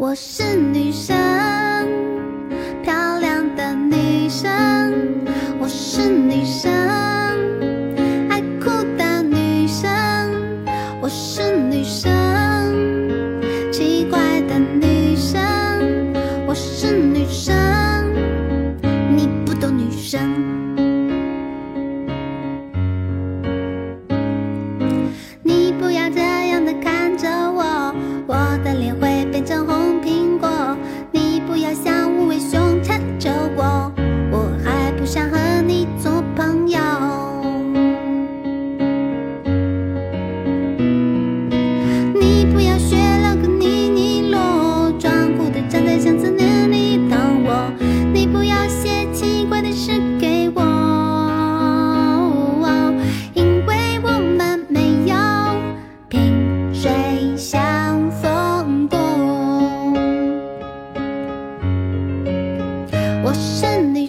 我是女生漂亮的女生我是女生爱哭的女生我是女生奇怪的女生我是女生你不懂女生。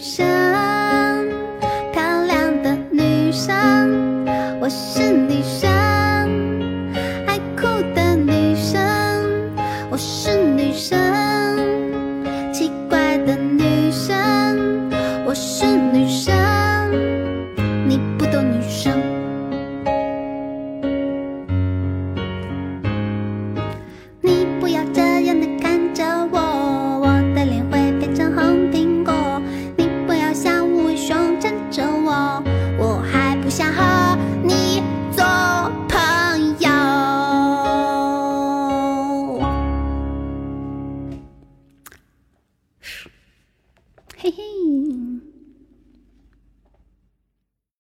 生漂亮的女生。嘿嘿。